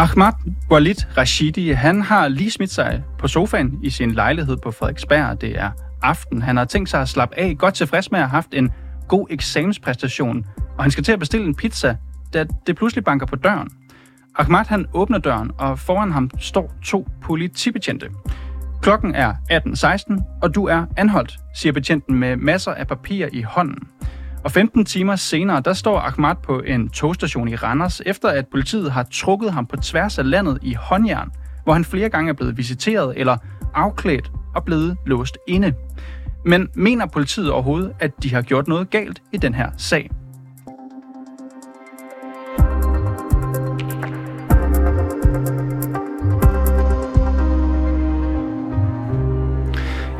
Ahmad Walid Rashidi, han har lige smidt sig på sofaen i sin lejlighed på Frederiksberg. Det er aften. Han har tænkt sig at slappe af, godt tilfreds med at have haft en god eksamenspræstation, og han skal til at bestille en pizza, da det pludselig banker på døren. Ahmad han åbner døren, og foran ham står to politibetjente. Klokken er 18.16, og du er anholdt, siger betjenten med masser af papir i hånden. Og 15 timer senere, der står Ahmad på en togstation i Randers, efter at politiet har trukket ham på tværs af landet i håndjern, hvor han flere gange er blevet visiteret eller afklædt og blevet låst inde. Men mener politiet overhovedet, at de har gjort noget galt i den her sag?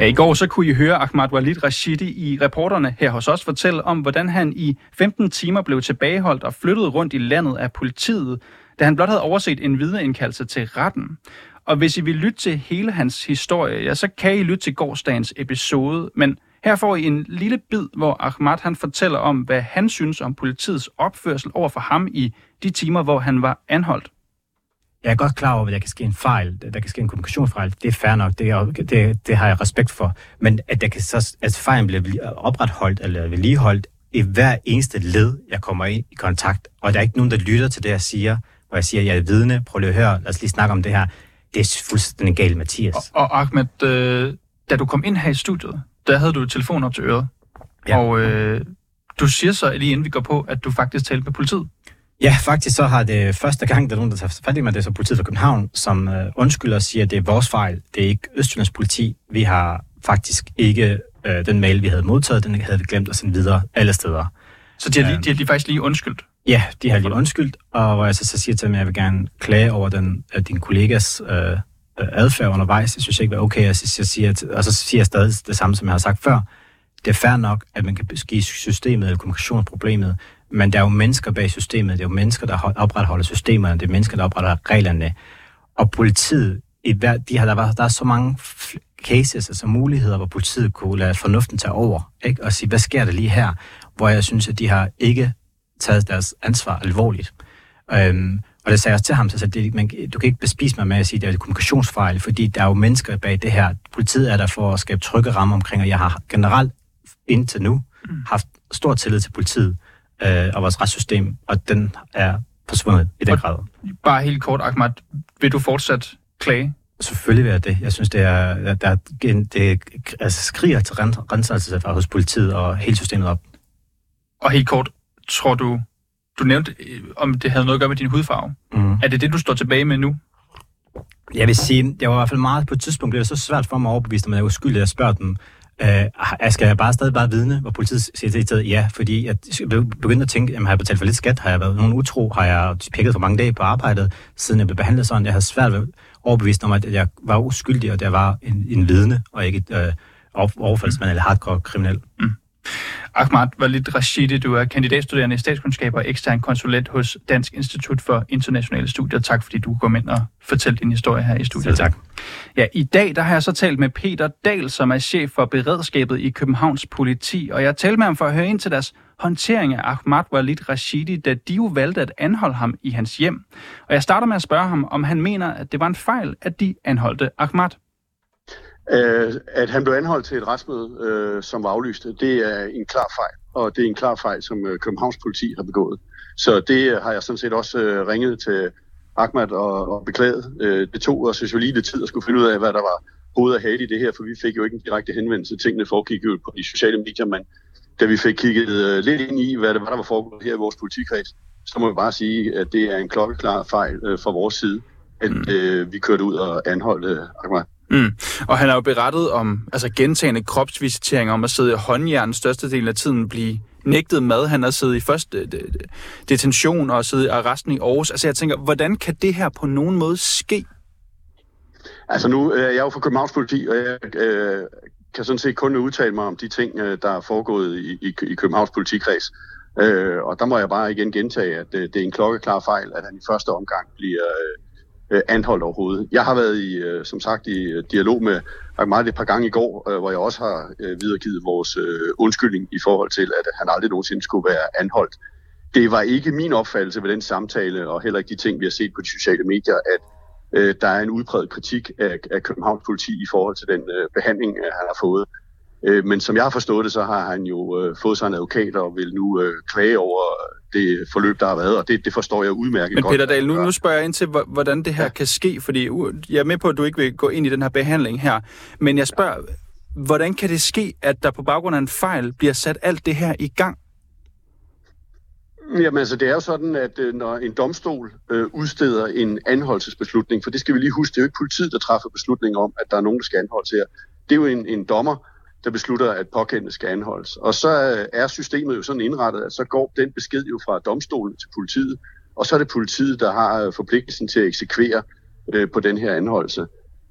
Ja, i går så kunne I høre Ahmad Walid Rashidi i reporterne her hos os fortælle om, hvordan han i 15 timer blev tilbageholdt og flyttet rundt i landet af politiet, da han blot havde overset en videreindkaldelse til retten. Og hvis I vil lytte til hele hans historie, ja, så kan I lytte til gårdsdagens episode, men her får I en lille bid, hvor Ahmad han fortæller om, hvad han synes om politiets opførsel over for ham i de timer, hvor han var anholdt. Jeg er godt klar over, at der kan ske en fejl, der kan ske en kommunikationsfejl. Det er fair nok, det, er, det, det har jeg respekt for. Men at, der kan så, at fejlen bliver opretholdt eller vedligeholdt i hver eneste led, jeg kommer ind i kontakt, og der er ikke nogen, der lytter til det, jeg siger, hvor jeg siger, jeg er vidne, prøv lige at høre, lad os lige snakke om det her. Det er fuldstændig galt, Mathias. Og, og Ahmed, øh, da du kom ind her i studiet, der havde du telefon op til øret, ja. og øh, du siger så lige inden vi går på, at du faktisk talte med politiet. Ja, faktisk så har det første gang, der er nogen, der tager fat i mig, det er så politiet fra København, som øh, undskylder og siger, at det er vores fejl. Det er ikke Østjyllands politi. Vi har faktisk ikke øh, den mail, vi havde modtaget, den havde vi glemt at sende videre alle steder. Så de har, lige, øhm. de har lige faktisk lige undskyldt? Ja, de har lige undskyldt, og hvor jeg så, så siger til dem, at jeg vil gerne klage over den, øh, din kollegas øh, adfærd undervejs. Det synes jeg ikke var okay, jeg, jeg siger, og så siger jeg stadig det samme, som jeg har sagt før. Det er fair nok, at man kan give systemet eller kommunikationsproblemet, men der er jo mennesker bag systemet, det er jo mennesker, der opretholder systemerne, det er mennesker, der opretholder reglerne. Og politiet, i hver, de har, der, var, der er så mange cases, altså muligheder, hvor politiet kunne lade fornuften tage over, ikke? og sige, hvad sker der lige her? Hvor jeg synes, at de har ikke taget deres ansvar alvorligt. Øhm, og det sagde jeg også til ham, så det, man, du kan ikke bespise mig med at sige, at det er et kommunikationsfejl, fordi der er jo mennesker bag det her. Politiet er der for at skabe trygge rammer omkring, og jeg har generelt indtil nu mm. haft stor tillid til politiet øh, og vores retssystem, og den er forsvundet i den grad. Bare helt kort, Ahmad, vil du fortsat klage? Selvfølgelig vil jeg det. Jeg synes, det er, der, det altså, skriger til renselse fra hos politiet og hele systemet op. Og helt kort, tror du, du nævnte, øh, om det havde noget at gøre med din hudfarve. Mm. Er det det, du står tilbage med nu? Jeg vil sige, det var i hvert fald meget på et tidspunkt, blev det så svært for mig at overbevise om, at jeg var skyldig, at jeg spørger dem, Øh, skal jeg bare stadig bare vidne, hvor politiet siger til? Ja, fordi jeg begyndte at tænke, jamen, har jeg betalt for lidt skat? Har jeg været nogen utro? Har jeg pækket for mange dage på arbejdet, siden jeg blev behandlet sådan? Jeg havde svært ved overbevist om, at jeg var uskyldig, og at jeg var en, en vidne, og ikke et øh, overfaldsmand mm. eller hardcore kriminel. Mm. Ahmad Walid Rashidi, du er kandidatstuderende i statskundskab og ekstern konsulent hos Dansk Institut for Internationale Studier. Tak fordi du kom ind og fortalte din historie her i studiet. tak. Ja, i dag der har jeg så talt med Peter Dahl, som er chef for beredskabet i Københavns politi, og jeg talte med ham for at høre ind til deres håndtering af Ahmad Walid Rashidi, da de jo valgte at anholde ham i hans hjem. Og jeg starter med at spørge ham, om han mener, at det var en fejl, at de anholdte Ahmad. Øh, at han blev anholdt til et retsmøde, øh, som var aflyst, det er en klar fejl, og det er en klar fejl, som øh, Københavns politi har begået. Så det har jeg sådan set også øh, ringet til Ahmad og, og beklaget. Øh, det tog os jo lige lidt tid at skulle finde ud af, hvad der var hoved og hale i det her, for vi fik jo ikke en direkte henvendelse. Tingene foregik jo på de sociale medier, men da vi fik kigget øh, lidt ind i, hvad det var, der var foregået her i vores politikreds, så må vi bare sige, at det er en klokkeklar fejl øh, fra vores side, at mm. øh, vi kørte ud og anholdte Ahmad. Mm. Og han har jo berettet om altså gentagende kropsvisiteringer, om at sidde i håndjern størstedelen af tiden, blive nægtet mad. Han har siddet i første øh, øh, detention og siddet i arresten i Aarhus. Altså jeg tænker, hvordan kan det her på nogen måde ske? Altså nu øh, jeg er jo fra Københavns politi, og jeg øh, kan sådan set kun udtale mig om de ting, der er foregået i, i, i Københavns politikreds. Øh, og der må jeg bare igen gentage, at øh, det er en klokkeklar fejl, at han i første omgang bliver... Øh, øh, anholdt overhovedet. Jeg har været i, øh, som sagt i øh, dialog med Ahmad et par gange i går, øh, hvor jeg også har øh, videregivet vores øh, undskyldning i forhold til, at han aldrig nogensinde skulle være anholdt. det var ikke min opfattelse ved den samtale, og heller ikke de ting, vi har set på de sociale medier, at øh, der er en udbredt kritik af, af Københavns politi i forhold til den øh, behandling, øh, han har fået. Øh, men som jeg har forstået det, så har han jo øh, fået sig en advokat og vil nu øh, klage over det forløb, der har været, og det, det forstår jeg udmærket Men godt. Peter Dahl, nu, nu spørger jeg ind til, hvordan det her ja. kan ske, fordi jeg er med på, at du ikke vil gå ind i den her behandling her, men jeg spørger, hvordan kan det ske, at der på baggrund af en fejl bliver sat alt det her i gang? Jamen altså, det er jo sådan, at øh, når en domstol øh, udsteder en anholdelsesbeslutning, for det skal vi lige huske, det er jo ikke politiet, der træffer beslutning om, at der er nogen, der skal anholdes her. Det er jo en, en dommer, der beslutter, at pågældende skal anholdes. Og så øh, er systemet jo sådan indrettet, at så går den besked jo fra domstolen til politiet, og så er det politiet, der har øh, forpligtelsen til at eksekvere øh, på den her anholdelse.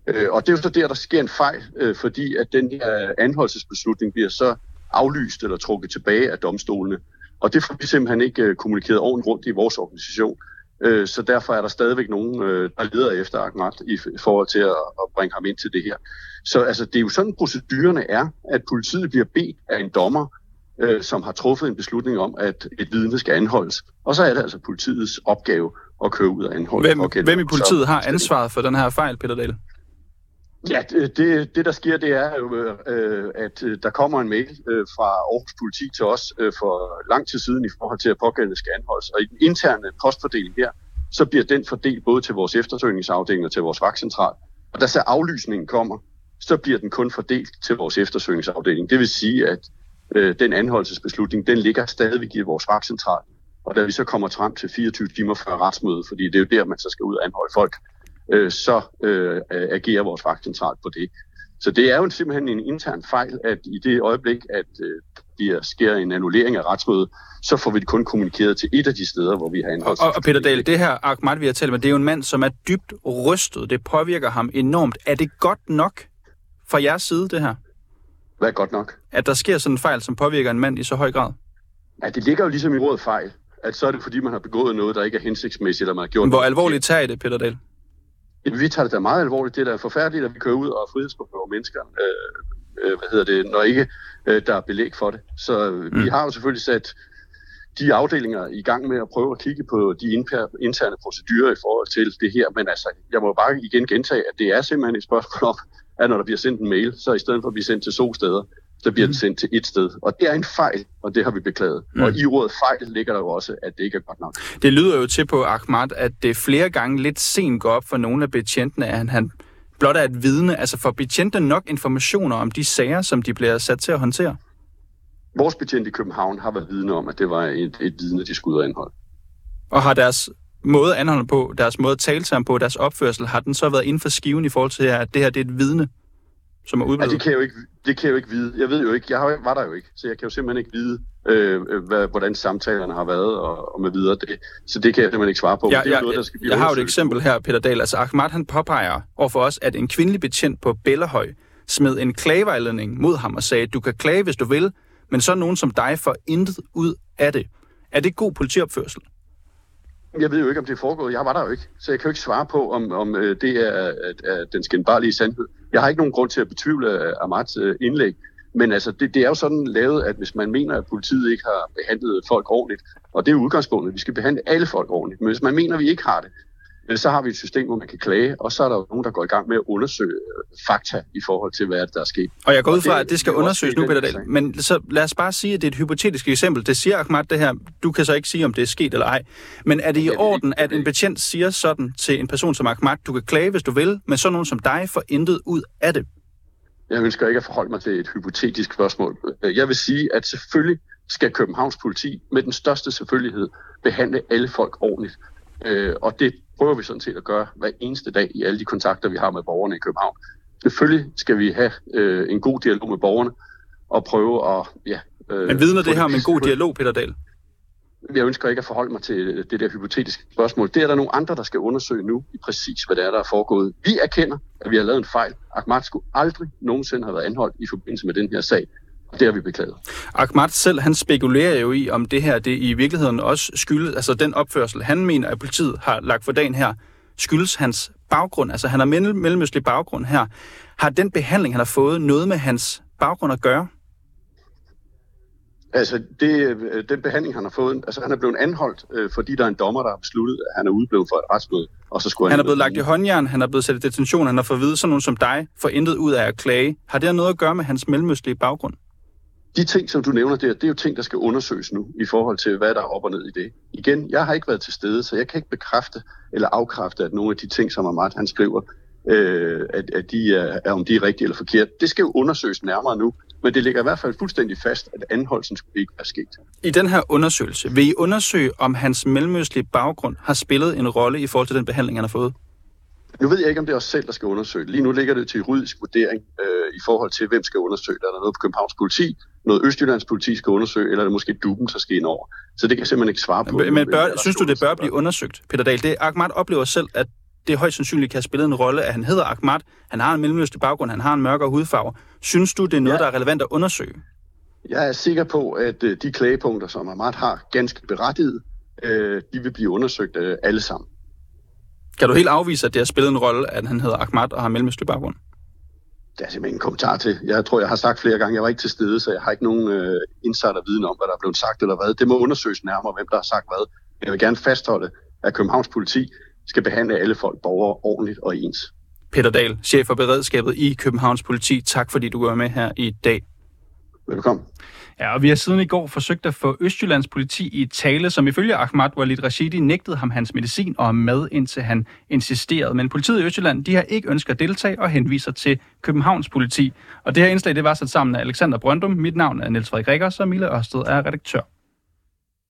Øh, og det er jo så der, der sker en fejl, øh, fordi at den her anholdelsesbeslutning bliver så aflyst eller trukket tilbage af domstolene. Og det får vi simpelthen ikke øh, kommunikeret ordentligt rundt i vores organisation. Øh, så derfor er der stadigvæk nogen, øh, der leder efter Ahmad i forhold til at, at bringe ham ind til det her. Så altså, det er jo sådan, procedurerne er, at politiet bliver bedt af en dommer, øh, som har truffet en beslutning om, at et vidne skal anholdes. Og så er det altså politiets opgave at køre ud og anholde. Hvem, hvem i politiet har ansvaret for den her fejl, Peter Dahl? Ja, det, det der sker, det er jo, øh, at øh, der kommer en mail øh, fra Aarhus Politi til os øh, for lang tid siden i forhold til, at pågældende skal anholdes. Og i den interne postfordeling her, så bliver den fordelt både til vores eftersøgningsafdeling og til vores vagtcentral. Og da så aflysningen kommer, så bliver den kun fordelt til vores eftersøgningsafdeling. Det vil sige, at øh, den anholdelsesbeslutning, den ligger stadigvæk i vores vagtcentral. Og da vi så kommer frem til 24 timer før retsmødet, fordi det er jo der, man så skal ud og anholde folk, øh, så øh, agerer vores vagtcentral på det. Så det er jo simpelthen en intern fejl, at i det øjeblik, at øh, der sker en annullering af retsmødet, så får vi det kun kommunikeret til et af de steder, hvor vi har anholdt. Og, og Peter Dahl, det her Ahmad, vi har talt med, det er jo en mand, som er dybt rystet. Det påvirker ham enormt. Er det godt nok fra jeres side, det her? Hvad er godt nok? At der sker sådan en fejl, som påvirker en mand i så høj grad? Ja, det ligger jo ligesom i ordet fejl. At så er det, fordi man har begået noget, der ikke er hensigtsmæssigt, eller man har gjort Hvor alvorligt tager I det, Peter Dahl? Vi tager det da meget alvorligt. Det er da forfærdeligt, at vi kører ud og frihedsberøver mennesker, øh, øh, hvad hedder det, når ikke øh, der er belæg for det. Så mm. vi har jo selvfølgelig sat de afdelinger i gang med at prøve at kigge på de interne procedurer i forhold til det her. Men altså, jeg må bare igen gentage, at det er simpelthen et spørgsmål om, at når der bliver sendt en mail, så i stedet for at blive sendt til to steder, så bliver den sendt til et sted. Og det er en fejl, og det har vi beklaget. Mm. Og i ordet fejl ligger der jo også, at det ikke er godt nok. Det lyder jo til på Ahmad, at det flere gange lidt sent går op for nogle af betjentene, at han, han blot er et vidne. Altså får betjentene nok informationer om de sager, som de bliver sat til at håndtere? Vores betjent i København har været vidne om, at det var et, et vidne, de skulle anholde. Og har deres måde at anholde på, deres måde at tale til ham på, deres opførsel, har den så været inden for skiven i forhold til, at det her det er et vidne? Som er udblevet? Ja, det kan, jeg jo ikke, det kan jeg jo ikke vide. Jeg ved jo ikke, jeg var der jo ikke, så jeg kan jo simpelthen ikke vide, øh, hvad, hvordan samtalerne har været og, og med videre. Det, så det kan jeg simpelthen ikke svare på. Ja, det er ja, noget, der skal blive jeg har jo et eksempel her, Peter Dahl. Altså Ahmad han påpeger overfor os, at en kvindelig betjent på Bellahøj smed en klagevejledning mod ham og sagde, du kan klage, hvis du vil, men så nogen som dig får intet ud af det. Er det god politiopførsel? Jeg ved jo ikke, om det er foregået. Jeg var der jo ikke, så jeg kan jo ikke svare på, om, om øh, det er, er den skændbarlige sandhed. Jeg har ikke nogen grund til at betvivle øh, Amats øh, indlæg, men altså, det, det er jo sådan lavet, at hvis man mener, at politiet ikke har behandlet folk ordentligt, og det er udgangspunktet, vi skal behandle alle folk ordentligt, men hvis man mener, at vi ikke har det, så har vi et system, hvor man kan klage, og så er der jo nogen, der går i gang med at undersøge øh, fakta i forhold til, hvad der er sket. Og jeg går ud fra, at det skal undersøges nu, Peter Dahl. Men så lad os bare sige, at det er et hypotetisk eksempel. Det siger Ahmad det her. Du kan så ikke sige, om det er sket eller ej. Men er det i orden, at en betjent siger sådan til en person som Ahmad, du kan klage, hvis du vil, men så nogen som dig får intet ud af det? Jeg ønsker ikke at forholde mig til et hypotetisk spørgsmål. Jeg vil sige, at selvfølgelig skal Københavns politi med den største selvfølgelighed behandle alle folk ordentligt. Øh, og det prøver vi sådan set at gøre hver eneste dag i alle de kontakter, vi har med borgerne i København. Selvfølgelig skal vi have øh, en god dialog med borgerne og prøve at... Ja, øh, Men vidner det her om en god dialog, Peter Dahl? Jeg ønsker ikke at forholde mig til det der hypotetiske spørgsmål. Det er der nogle andre, der skal undersøge nu i præcis, hvad det er, der er foregået. Vi erkender, at vi har lavet en fejl. Ahmad skulle aldrig nogensinde have været anholdt i forbindelse med den her sag. Det har vi beklaget. Ahmad selv, han spekulerer jo i, om det her det i virkeligheden også skyldes, altså den opførsel, han mener, at politiet har lagt for dagen her, skyldes hans baggrund. Altså han har mellemøstlig baggrund her. Har den behandling, han har fået, noget med hans baggrund at gøre? Altså, det, den behandling, han har fået, altså han er blevet anholdt, øh, fordi der er en dommer, der har besluttet, at han er udeblevet for et retsmøde, og så skulle han... Han er blevet lagt i håndjern, han er blevet sat i detention, han har fået at vide, sådan nogen som dig får intet ud af at klage. Har det noget at gøre med hans mellemøstlige baggrund? De ting, som du nævner der, det er jo ting, der skal undersøges nu, i forhold til, hvad der er op og ned i det. Igen, jeg har ikke været til stede, så jeg kan ikke bekræfte eller afkræfte, at nogle af de ting, som Ahmad han skriver, øh, at, at de er, er, om de er rigtige eller forkerte. Det skal jo undersøges nærmere nu, men det ligger i hvert fald fuldstændig fast, at anholdelsen skulle ikke være sket. I den her undersøgelse, vil I undersøge, om hans mellemøstlige baggrund har spillet en rolle i forhold til den behandling, han har fået? Nu ved jeg ikke, om det er os selv, der skal undersøge Lige nu ligger det til juridisk vurdering øh, i forhold til, hvem skal undersøge det. Er der noget på Københavns politi, noget Østjyllands politi skal undersøge, eller er det måske Duben, der skal ind over? Så det kan jeg simpelthen ikke svare på. Men, men bør, synes du, det bør blive undersøgt, Peter Dahl? Det, Ahmad oplever selv, at det højst sandsynligt kan have spillet en rolle, at han hedder Ahmad, han har en mellemøstlig baggrund, han har en mørkere hudfarve. Synes du, det er noget, ja. der er relevant at undersøge? Jeg er sikker på, at øh, de klagepunkter, som Ahmad har, ganske berettiget, øh, de vil blive undersøgt øh, alle sammen. Kan du helt afvise, at det har spillet en rolle, at han hedder Ahmad og har mellemøstlig baggrund? Det er simpelthen en kommentar til. Jeg tror, jeg har sagt flere gange, jeg var ikke til stede, så jeg har ikke nogen øh, insider-viden om, hvad der er blevet sagt eller hvad. Det må undersøges nærmere, hvem der har sagt hvad. Jeg vil gerne fastholde, at Københavns politi skal behandle alle folk borgere ordentligt og ens. Peter Dahl, chef for beredskabet i Københavns Politi. Tak fordi du var med her i dag. Velkommen. Ja, og vi har siden i går forsøgt at få Østjyllands politi i tale, som ifølge Ahmad Walid Rashidi nægtede ham hans medicin og mad, indtil han insisterede. Men politiet i Østjylland, de har ikke ønsket at deltage og henviser til Københavns politi. Og det her indslag, det var sat sammen af Alexander Brøndum. Mit navn er Niels Frederik Rikker, og Mille Ørsted er redaktør.